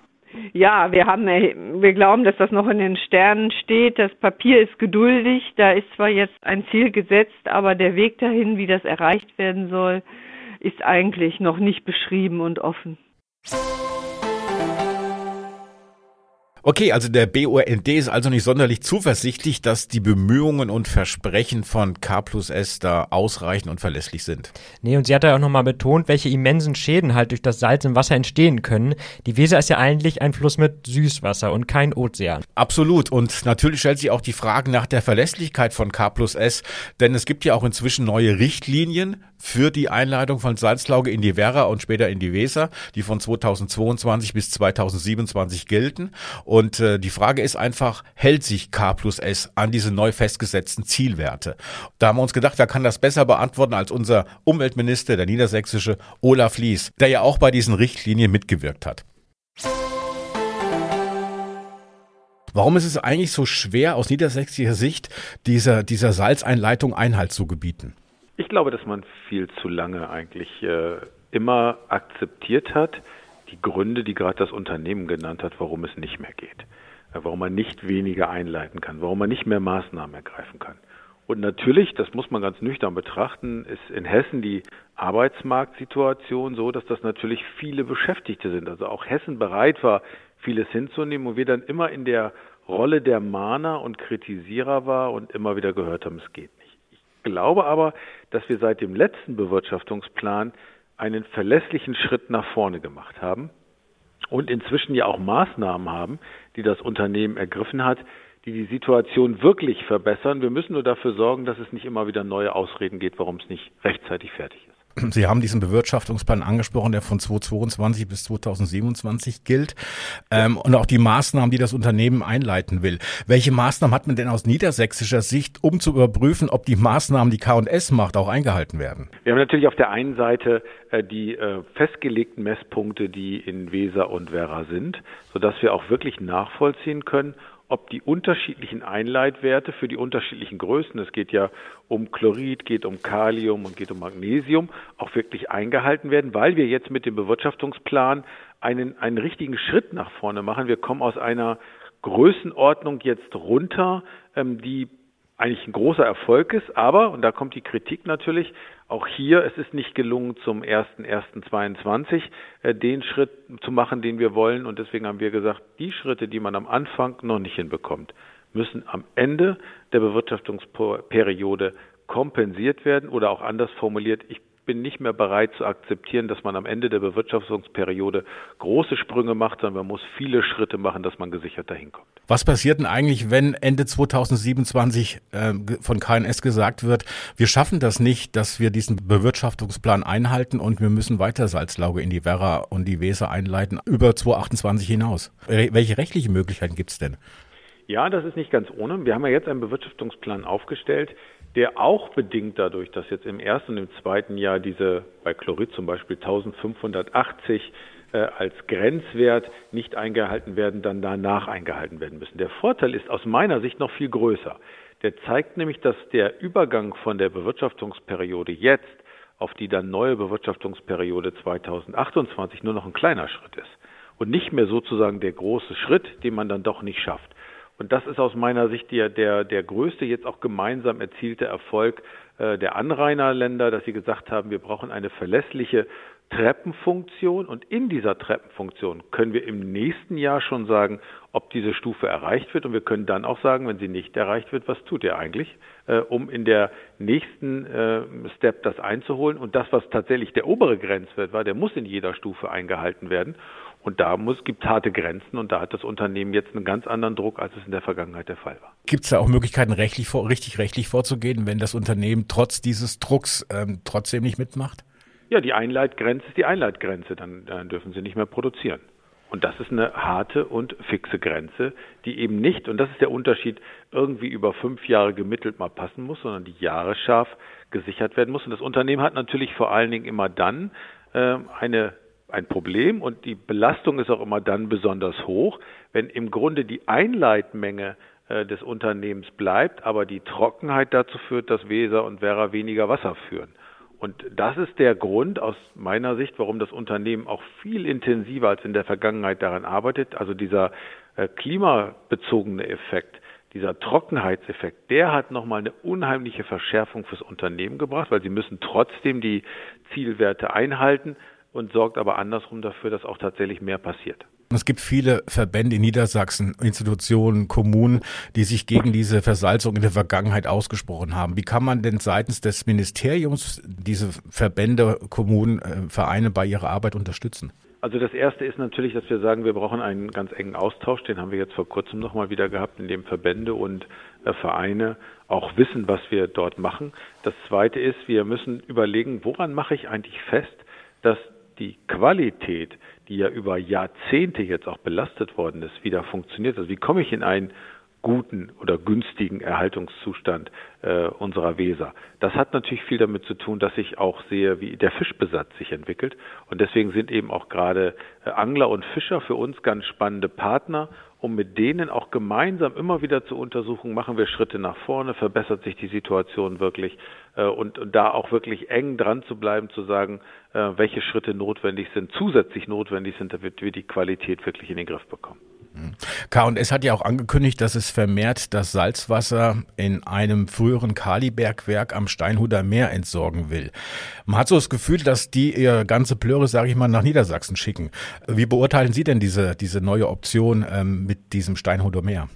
Ja, wir haben, wir glauben, dass das noch in den Sternen steht. Das Papier ist geduldig. Da ist zwar jetzt ein Ziel gesetzt, aber der Weg dahin, wie das erreicht werden soll, ist eigentlich noch nicht beschrieben und offen. Okay, also der BUND ist also nicht sonderlich zuversichtlich, dass die Bemühungen und Versprechen von K plus S da ausreichend und verlässlich sind. Nee, und sie hat ja auch nochmal betont, welche immensen Schäden halt durch das Salz im Wasser entstehen können. Die Weser ist ja eigentlich ein Fluss mit Süßwasser und kein Ozean. Absolut. Und natürlich stellt sich auch die Frage nach der Verlässlichkeit von K plus S, denn es gibt ja auch inzwischen neue Richtlinien für die Einleitung von Salzlauge in die Werra und später in die Weser, die von 2022 bis 2027 gelten. Und äh, die Frage ist einfach, hält sich K plus S an diese neu festgesetzten Zielwerte? Da haben wir uns gedacht, wer kann das besser beantworten als unser Umweltminister, der niedersächsische Olaf Lies, der ja auch bei diesen Richtlinien mitgewirkt hat. Warum ist es eigentlich so schwer, aus niedersächsischer Sicht dieser, dieser Salzeinleitung Einhalt zu gebieten? Ich glaube, dass man viel zu lange eigentlich äh, immer akzeptiert hat, die Gründe, die gerade das Unternehmen genannt hat, warum es nicht mehr geht, warum man nicht weniger einleiten kann, warum man nicht mehr Maßnahmen ergreifen kann. Und natürlich, das muss man ganz nüchtern betrachten, ist in Hessen die Arbeitsmarktsituation so, dass das natürlich viele Beschäftigte sind. Also auch Hessen bereit war, vieles hinzunehmen und wir dann immer in der Rolle der Mahner und Kritisierer war und immer wieder gehört haben, es geht nicht glaube aber, dass wir seit dem letzten Bewirtschaftungsplan einen verlässlichen Schritt nach vorne gemacht haben und inzwischen ja auch Maßnahmen haben, die das Unternehmen ergriffen hat, die die Situation wirklich verbessern. Wir müssen nur dafür sorgen, dass es nicht immer wieder neue Ausreden geht, warum es nicht rechtzeitig fertig ist. Sie haben diesen Bewirtschaftungsplan angesprochen, der von 2022 bis 2027 gilt ähm, und auch die Maßnahmen, die das Unternehmen einleiten will. Welche Maßnahmen hat man denn aus niedersächsischer Sicht, um zu überprüfen, ob die Maßnahmen, die K&S macht, auch eingehalten werden? Wir haben natürlich auf der einen Seite äh, die äh, festgelegten Messpunkte, die in Weser und Werra sind, sodass wir auch wirklich nachvollziehen können, ob die unterschiedlichen Einleitwerte für die unterschiedlichen Größen, es geht ja um Chlorid, geht um Kalium und geht um Magnesium, auch wirklich eingehalten werden, weil wir jetzt mit dem Bewirtschaftungsplan einen, einen richtigen Schritt nach vorne machen. Wir kommen aus einer Größenordnung jetzt runter, ähm, die eigentlich ein großer Erfolg ist, aber, und da kommt die Kritik natürlich, auch hier, es ist nicht gelungen, zum 1.1.22 äh, den Schritt zu machen, den wir wollen. Und deswegen haben wir gesagt, die Schritte, die man am Anfang noch nicht hinbekommt, müssen am Ende der Bewirtschaftungsperiode kompensiert werden oder auch anders formuliert, ich bin nicht mehr bereit zu akzeptieren, dass man am Ende der Bewirtschaftungsperiode große Sprünge macht, sondern man muss viele Schritte machen, dass man gesichert dahin kommt. Was passiert denn eigentlich, wenn Ende 2027 äh, von KNS gesagt wird, wir schaffen das nicht, dass wir diesen Bewirtschaftungsplan einhalten und wir müssen weiter Salzlauge in die Werra und die Weser einleiten über 2028 hinaus? Welche rechtlichen Möglichkeiten gibt es denn? Ja, das ist nicht ganz ohne. Wir haben ja jetzt einen Bewirtschaftungsplan aufgestellt, der auch bedingt dadurch, dass jetzt im ersten und im zweiten Jahr diese bei Chlorid zum Beispiel 1580 äh, als Grenzwert nicht eingehalten werden, dann danach eingehalten werden müssen. Der Vorteil ist aus meiner Sicht noch viel größer. Der zeigt nämlich, dass der Übergang von der Bewirtschaftungsperiode jetzt auf die dann neue Bewirtschaftungsperiode 2028 nur noch ein kleiner Schritt ist und nicht mehr sozusagen der große Schritt, den man dann doch nicht schafft. Und das ist aus meiner Sicht der, der, der größte, jetzt auch gemeinsam erzielte Erfolg äh, der Anrainerländer, dass sie gesagt haben, wir brauchen eine verlässliche Treppenfunktion. Und in dieser Treppenfunktion können wir im nächsten Jahr schon sagen, ob diese Stufe erreicht wird. Und wir können dann auch sagen, wenn sie nicht erreicht wird, was tut ihr eigentlich, äh, um in der nächsten äh, Step das einzuholen. Und das, was tatsächlich der obere Grenzwert war, der muss in jeder Stufe eingehalten werden und da muss, gibt harte Grenzen und da hat das Unternehmen jetzt einen ganz anderen Druck, als es in der Vergangenheit der Fall war. Gibt es da auch Möglichkeiten, rechtlich vor, richtig rechtlich vorzugehen, wenn das Unternehmen trotz dieses Drucks ähm, trotzdem nicht mitmacht? Ja, die Einleitgrenze ist die Einleitgrenze, dann, dann dürfen sie nicht mehr produzieren. Und das ist eine harte und fixe Grenze, die eben nicht, und das ist der Unterschied, irgendwie über fünf Jahre gemittelt mal passen muss, sondern die Jahre scharf gesichert werden muss. Und das Unternehmen hat natürlich vor allen Dingen immer dann äh, eine ein Problem und die Belastung ist auch immer dann besonders hoch, wenn im Grunde die Einleitmenge äh, des Unternehmens bleibt, aber die Trockenheit dazu führt, dass Weser und Werra weniger Wasser führen. Und das ist der Grund aus meiner Sicht, warum das Unternehmen auch viel intensiver als in der Vergangenheit daran arbeitet. Also dieser äh, klimabezogene Effekt, dieser Trockenheitseffekt, der hat nochmal eine unheimliche Verschärfung fürs Unternehmen gebracht, weil sie müssen trotzdem die Zielwerte einhalten, und sorgt aber andersrum dafür, dass auch tatsächlich mehr passiert. Es gibt viele Verbände in Niedersachsen, Institutionen, Kommunen, die sich gegen diese Versalzung in der Vergangenheit ausgesprochen haben. Wie kann man denn seitens des Ministeriums diese Verbände, Kommunen, äh, Vereine bei ihrer Arbeit unterstützen? Also das Erste ist natürlich, dass wir sagen, wir brauchen einen ganz engen Austausch. Den haben wir jetzt vor kurzem nochmal wieder gehabt, in dem Verbände und äh, Vereine auch wissen, was wir dort machen. Das Zweite ist, wir müssen überlegen, woran mache ich eigentlich fest, dass die Qualität, die ja über Jahrzehnte jetzt auch belastet worden ist, wieder funktioniert. Also wie komme ich in einen guten oder günstigen Erhaltungszustand äh, unserer Weser. Das hat natürlich viel damit zu tun, dass ich auch sehe, wie der Fischbesatz sich entwickelt. Und deswegen sind eben auch gerade äh, Angler und Fischer für uns ganz spannende Partner, um mit denen auch gemeinsam immer wieder zu untersuchen, machen wir Schritte nach vorne, verbessert sich die Situation wirklich äh, und, und, da auch wirklich eng dran zu bleiben, zu sagen, welche Schritte notwendig sind, zusätzlich notwendig sind, damit wir die Qualität wirklich in den Griff bekommen. K&S hat ja auch angekündigt, dass es vermehrt das Salzwasser in einem früheren Kalibergwerk am Steinhuder Meer entsorgen will. Man hat so das Gefühl, dass die ihr ganze Plöre, sage ich mal, nach Niedersachsen schicken. Wie beurteilen Sie denn diese, diese neue Option ähm, mit diesem Steinhuder Meer?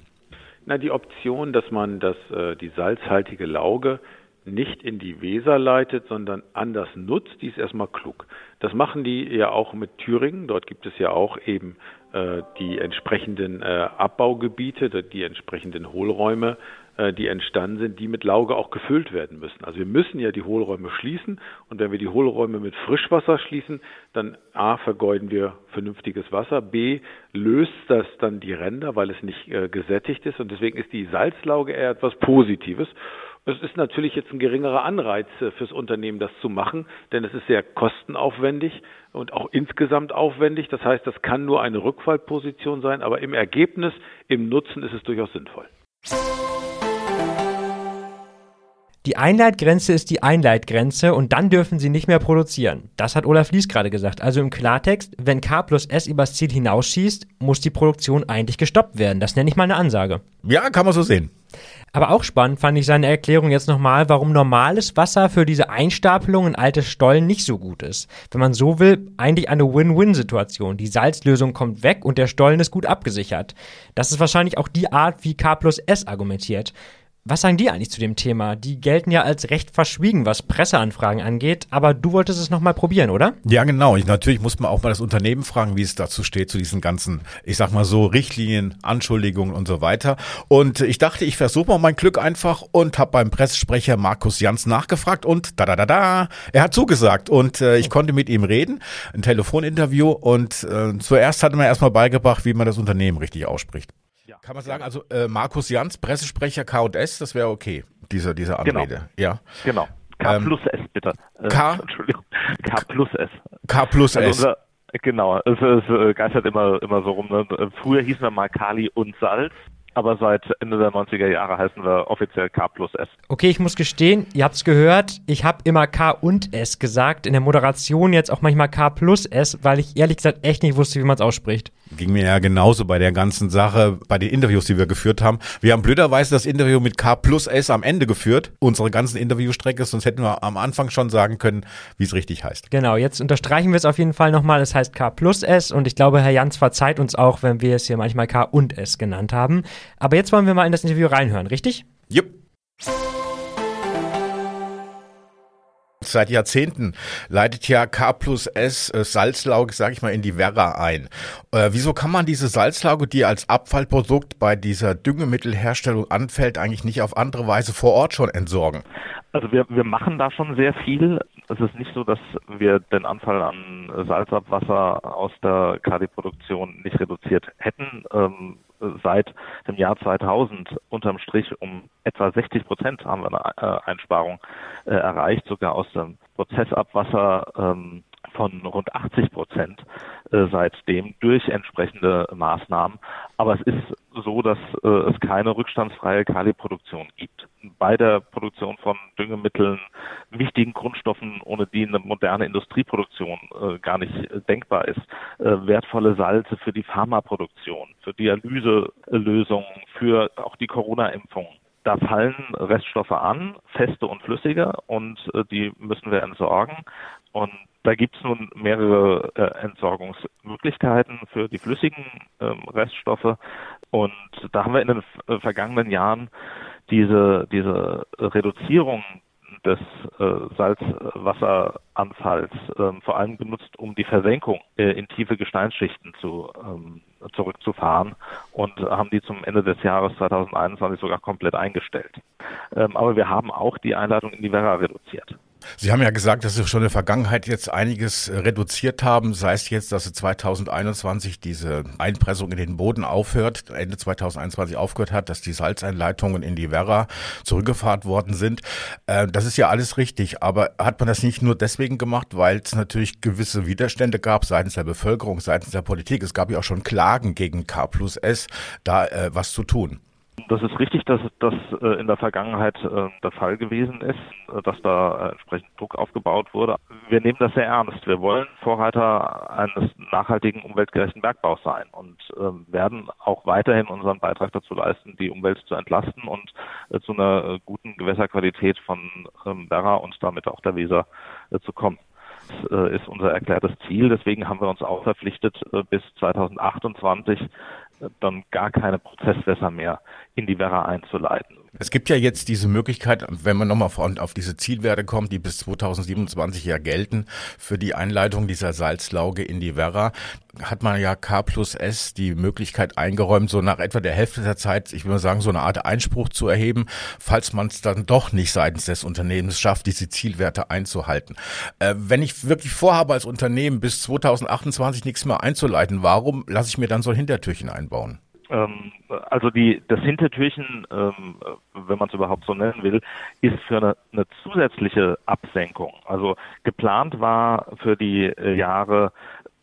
Na, die Option, dass man das, äh, die salzhaltige Lauge nicht in die Weser leitet, sondern anders nutzt, die ist erstmal klug. Das machen die ja auch mit Thüringen. Dort gibt es ja auch eben äh, die entsprechenden äh, Abbaugebiete, die entsprechenden Hohlräume, äh, die entstanden sind, die mit Lauge auch gefüllt werden müssen. Also wir müssen ja die Hohlräume schließen und wenn wir die Hohlräume mit Frischwasser schließen, dann A vergeuden wir vernünftiges Wasser, B löst das dann die Ränder, weil es nicht äh, gesättigt ist und deswegen ist die Salzlauge eher etwas Positives. Es ist natürlich jetzt ein geringerer Anreiz äh, fürs Unternehmen, das zu machen, denn es ist sehr kostenaufwendig und auch insgesamt aufwendig. Das heißt, das kann nur eine Rückfallposition sein, aber im Ergebnis, im Nutzen ist es durchaus sinnvoll. Die Einleitgrenze ist die Einleitgrenze und dann dürfen sie nicht mehr produzieren. Das hat Olaf Lies gerade gesagt. Also im Klartext, wenn K plus S übers Ziel hinausschießt, muss die Produktion eigentlich gestoppt werden. Das nenne ich mal eine Ansage. Ja, kann man so sehen. Aber auch spannend fand ich seine Erklärung jetzt nochmal, warum normales Wasser für diese Einstapelung in alte Stollen nicht so gut ist. Wenn man so will, eigentlich eine Win-Win-Situation. Die Salzlösung kommt weg und der Stollen ist gut abgesichert. Das ist wahrscheinlich auch die Art, wie K plus S argumentiert. Was sagen die eigentlich zu dem Thema? Die gelten ja als recht verschwiegen, was Presseanfragen angeht, aber du wolltest es nochmal probieren, oder? Ja, genau. Ich, natürlich muss man auch mal das Unternehmen fragen, wie es dazu steht, zu diesen ganzen, ich sag mal so, Richtlinien, Anschuldigungen und so weiter. Und ich dachte, ich versuche mal mein Glück einfach und habe beim Pressesprecher Markus Jans nachgefragt und da da da da, er hat zugesagt und äh, ich konnte mit ihm reden, ein Telefoninterview und äh, zuerst hat er mir erstmal beigebracht, wie man das Unternehmen richtig ausspricht. Kann man sagen, also äh, Markus Jans, Pressesprecher K&S, das wäre okay, diese, diese genau. Anrede. Genau. Ja. Genau. K ähm, plus S, bitte. Äh, K? Entschuldigung. K plus S. K plus also S. Unser, genau, es, es äh, geistert immer, immer so rum. Ne? Früher hießen wir mal Kali und Salz aber seit Ende der 90er Jahre heißen wir offiziell K plus S. Okay, ich muss gestehen, ihr habt es gehört, ich habe immer K und S gesagt, in der Moderation jetzt auch manchmal K plus S, weil ich ehrlich gesagt echt nicht wusste, wie man es ausspricht. Ging mir ja genauso bei der ganzen Sache, bei den Interviews, die wir geführt haben. Wir haben blöderweise das Interview mit K plus S am Ende geführt, unsere ganzen Interviewstrecke, sonst hätten wir am Anfang schon sagen können, wie es richtig heißt. Genau, jetzt unterstreichen wir es auf jeden Fall nochmal, es heißt K plus S und ich glaube, Herr Jans verzeiht uns auch, wenn wir es hier manchmal K und S genannt haben. Aber jetzt wollen wir mal in das Interview reinhören, richtig? Jupp. Seit Jahrzehnten leitet ja K plus S äh, Salzlauge, sage ich mal, in die Werra ein. Äh, wieso kann man diese Salzlauge, die als Abfallprodukt bei dieser Düngemittelherstellung anfällt, eigentlich nicht auf andere Weise vor Ort schon entsorgen? Also wir, wir machen da schon sehr viel. Es ist nicht so, dass wir den Anfall an Salzabwasser aus der KD-Produktion nicht reduziert hätten. Ähm, seit dem Jahr 2000 unterm Strich um etwa 60 Prozent haben wir eine äh, Einsparung äh, erreicht, sogar aus dem Prozessabwasser ähm, von rund 80 Prozent äh, seitdem durch entsprechende Maßnahmen. Aber es ist so, dass äh, es keine rückstandsfreie Kaliproduktion gibt. Bei der Produktion von Düngemitteln, wichtigen Grundstoffen, ohne die eine moderne Industrieproduktion äh, gar nicht äh, denkbar ist, äh, wertvolle Salze für die Pharmaproduktion, für Dialyselösungen, für auch die Corona-Impfung da fallen Reststoffe an, feste und flüssige, und äh, die müssen wir entsorgen. Und da gibt es nun mehrere äh, Entsorgungsmöglichkeiten für die flüssigen ähm, Reststoffe. Und da haben wir in den äh, vergangenen Jahren diese, diese Reduzierung des äh, Salzwasseranfalls ähm, vor allem genutzt, um die Versenkung äh, in tiefe Gesteinsschichten zu, ähm, zurückzufahren und haben die zum Ende des Jahres 2021 sogar komplett eingestellt. Ähm, aber wir haben auch die Einleitung in die Werra reduziert. Sie haben ja gesagt, dass Sie schon in der Vergangenheit jetzt einiges äh, reduziert haben, sei es jetzt, dass Sie 2021 diese Einpressung in den Boden aufhört, Ende 2021 aufgehört hat, dass die Salzeinleitungen in die Werra zurückgefahren worden sind. Äh, das ist ja alles richtig, aber hat man das nicht nur deswegen gemacht, weil es natürlich gewisse Widerstände gab seitens der Bevölkerung, seitens der Politik. Es gab ja auch schon Klagen gegen K plus S, da äh, was zu tun. Das ist richtig, dass das äh, in der Vergangenheit äh, der Fall gewesen ist, äh, dass da entsprechend Druck aufgebaut wurde. Wir nehmen das sehr ernst. Wir wollen Vorreiter eines nachhaltigen, umweltgerechten Bergbaus sein und ähm, werden auch weiterhin unseren Beitrag dazu leisten, die Umwelt zu entlasten und zu einer guten Gewässerqualität von ähm, Werra und damit auch der Weser zu kommen. Das ist unser erklärtes Ziel. Deswegen haben wir uns auch verpflichtet, bis 2028 dann gar keine Prozesswässer mehr in die Werra einzuleiten. Es gibt ja jetzt diese Möglichkeit, wenn man nochmal auf diese Zielwerte kommt, die bis 2027 ja gelten, für die Einleitung dieser Salzlauge in die Werra, hat man ja K plus S die Möglichkeit eingeräumt, so nach etwa der Hälfte der Zeit, ich würde sagen, so eine Art Einspruch zu erheben, falls man es dann doch nicht seitens des Unternehmens schafft, diese Zielwerte einzuhalten. Äh, wenn ich wirklich vorhabe, als Unternehmen bis 2028 nichts mehr einzuleiten, warum lasse ich mir dann so ein Hintertürchen einbauen? Ähm, also die, das Hintertürchen, ähm, wenn man es überhaupt so nennen will, ist für eine, eine, zusätzliche Absenkung. Also geplant war für die äh, Jahre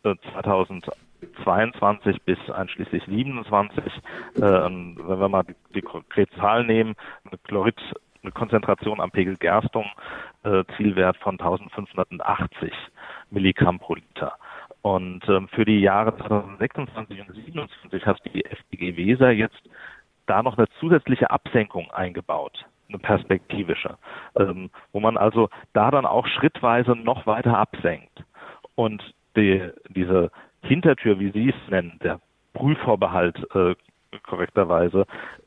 äh, 2022 bis einschließlich 27, äh, wenn wir mal die, die konkrete Zahl nehmen, eine Chlorid eine Konzentration am Pegel Gerstung, äh, Zielwert von 1580 Milligramm pro Liter. Und ähm, für die Jahre 2026 und 2027 hat die FDG Weser jetzt da noch eine zusätzliche Absenkung eingebaut, eine perspektivische, ähm, wo man also da dann auch schrittweise noch weiter absenkt. Und die, diese Hintertür, wie Sie es nennen, der Prüfvorbehalt äh, korrekterweise,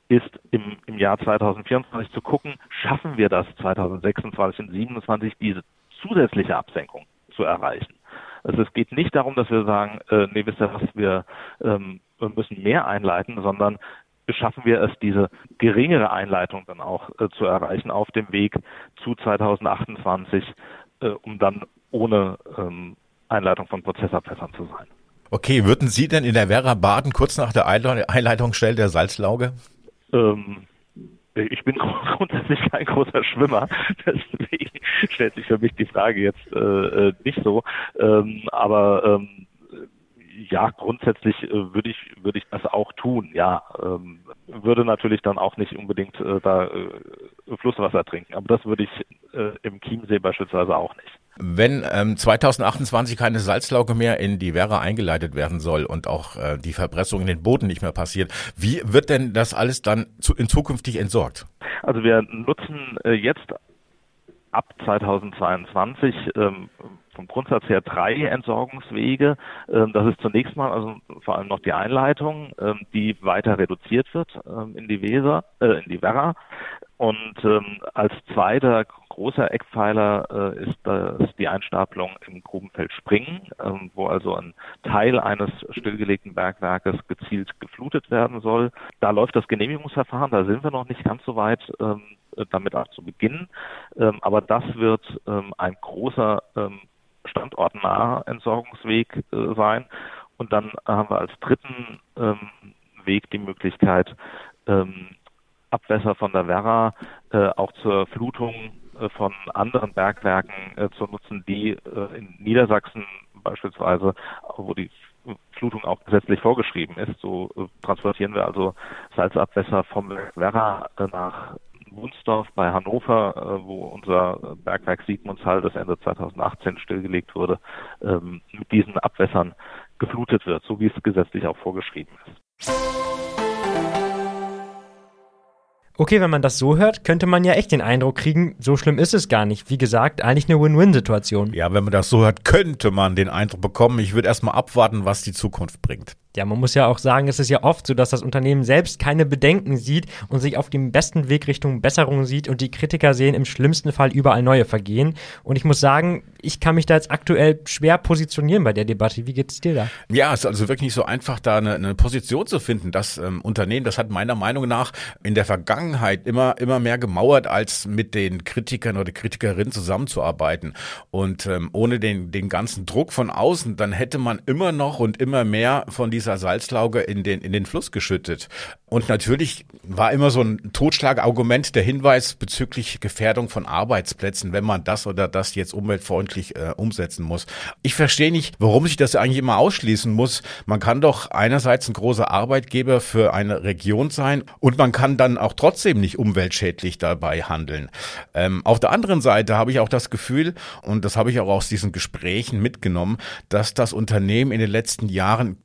ist im, im Jahr 2024 zu gucken, schaffen wir das 2026 und 2027 diese zusätzliche Absenkung zu erreichen. Also es geht nicht darum, dass wir sagen, äh, nee, wisst ihr was, wir, ähm, müssen mehr einleiten, sondern schaffen wir es, diese geringere Einleitung dann auch äh, zu erreichen auf dem Weg zu 2028, äh, um dann ohne ähm, Einleitung von Prozessabwässern zu sein. Okay, würden Sie denn in der Werra baden kurz nach der Einleitungsstelle der Salzlauge? Ähm, ich bin grundsätzlich kein großer Schwimmer, deswegen stellt sich für mich die Frage jetzt äh, äh, nicht so. Ähm, aber ähm, ja, grundsätzlich äh, würde ich würde ich das auch tun. Ja, ähm, würde natürlich dann auch nicht unbedingt äh, da äh, Flusswasser trinken, aber das würde ich äh, im Chiemsee beispielsweise auch nicht. Wenn ähm, 2028 keine Salzlauge mehr in die Werra eingeleitet werden soll und auch äh, die Verpressung in den Boden nicht mehr passiert, wie wird denn das alles dann zu, in zukünftig entsorgt? Also wir nutzen äh, jetzt ab 2022 ähm, vom Grundsatz her drei Entsorgungswege. Ähm, das ist zunächst mal also vor allem noch die Einleitung, ähm, die weiter reduziert wird ähm, in die Weser, äh, in die Werra. Und als zweiter großer Eckpfeiler äh, ist das die Einstapelung im Grubenfeld Springen, ähm, wo also ein Teil eines stillgelegten Bergwerkes gezielt geflutet werden soll. Da läuft das Genehmigungsverfahren, da sind wir noch nicht ganz so weit, ähm, damit auch zu beginnen. Ähm, aber das wird ähm, ein großer ähm, standortnaher Entsorgungsweg äh, sein. Und dann haben wir als dritten ähm, Weg die Möglichkeit, Abwässer von der Werra äh, auch zur Flutung von anderen Bergwerken äh, zu nutzen, die äh, in Niedersachsen beispielsweise, wo die Flutung auch gesetzlich vorgeschrieben ist. So äh, transportieren wir also Salzabwässer vom Werra äh, nach Wunsdorf bei Hannover, äh, wo unser Bergwerk Siegmundshall das Ende 2018 stillgelegt wurde, ähm, mit diesen Abwässern geflutet wird, so wie es gesetzlich auch vorgeschrieben ist. Okay, wenn man das so hört, könnte man ja echt den Eindruck kriegen, so schlimm ist es gar nicht. Wie gesagt, eigentlich eine Win-Win-Situation. Ja, wenn man das so hört, könnte man den Eindruck bekommen. Ich würde erstmal abwarten, was die Zukunft bringt. Ja, man muss ja auch sagen, es ist ja oft so, dass das Unternehmen selbst keine Bedenken sieht und sich auf dem besten Weg Richtung Besserung sieht und die Kritiker sehen im schlimmsten Fall überall neue Vergehen. Und ich muss sagen, ich kann mich da jetzt aktuell schwer positionieren bei der Debatte. Wie geht es dir da? Ja, es ist also wirklich nicht so einfach, da eine, eine Position zu finden. Das ähm, Unternehmen, das hat meiner Meinung nach in der Vergangenheit immer, immer mehr gemauert, als mit den Kritikern oder Kritikerinnen zusammenzuarbeiten. Und ähm, ohne den, den ganzen Druck von außen, dann hätte man immer noch und immer mehr von dieser Salzlauge in den, in den Fluss geschüttet. Und natürlich war immer so ein Totschlagargument der Hinweis bezüglich Gefährdung von Arbeitsplätzen, wenn man das oder das jetzt umweltfreundlich äh, umsetzen muss. Ich verstehe nicht, warum sich das eigentlich immer ausschließen muss. Man kann doch einerseits ein großer Arbeitgeber für eine Region sein und man kann dann auch trotzdem nicht umweltschädlich dabei handeln. Ähm, auf der anderen Seite habe ich auch das Gefühl, und das habe ich auch aus diesen Gesprächen mitgenommen, dass das Unternehmen in den letzten Jahren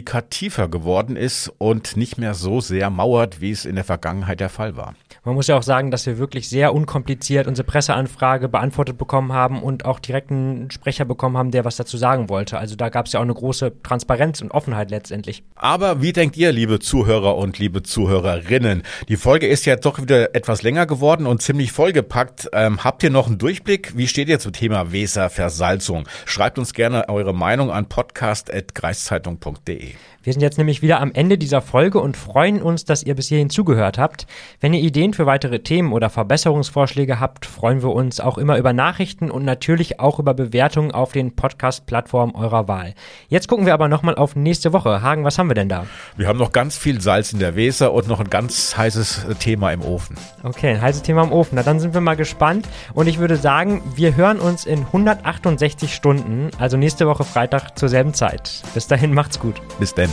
kommunikativer geworden ist und nicht mehr so sehr mauert, wie es in der Vergangenheit der Fall war. Man muss ja auch sagen, dass wir wirklich sehr unkompliziert unsere Presseanfrage beantwortet bekommen haben und auch direkt einen Sprecher bekommen haben, der was dazu sagen wollte. Also da gab es ja auch eine große Transparenz und Offenheit letztendlich. Aber wie denkt ihr, liebe Zuhörer und liebe Zuhörerinnen? Die Folge ist ja doch wieder etwas länger geworden und ziemlich vollgepackt. Ähm, habt ihr noch einen Durchblick? Wie steht ihr zum Thema Weserversalzung? Schreibt uns gerne eure Meinung an podcast.kreiszeitung.de. Wir sind jetzt nämlich wieder am Ende dieser Folge und freuen uns, dass ihr bis hierhin zugehört habt. Wenn ihr Ideen für weitere Themen oder Verbesserungsvorschläge habt, freuen wir uns auch immer über Nachrichten und natürlich auch über Bewertungen auf den Podcast-Plattformen eurer Wahl. Jetzt gucken wir aber nochmal auf nächste Woche. Hagen, was haben wir denn da? Wir haben noch ganz viel Salz in der Weser und noch ein ganz heißes Thema im Ofen. Okay, ein heißes Thema im Ofen. Na, dann sind wir mal gespannt und ich würde sagen, wir hören uns in 168 Stunden, also nächste Woche Freitag zur selben Zeit. Bis dahin macht's gut. Bis denn.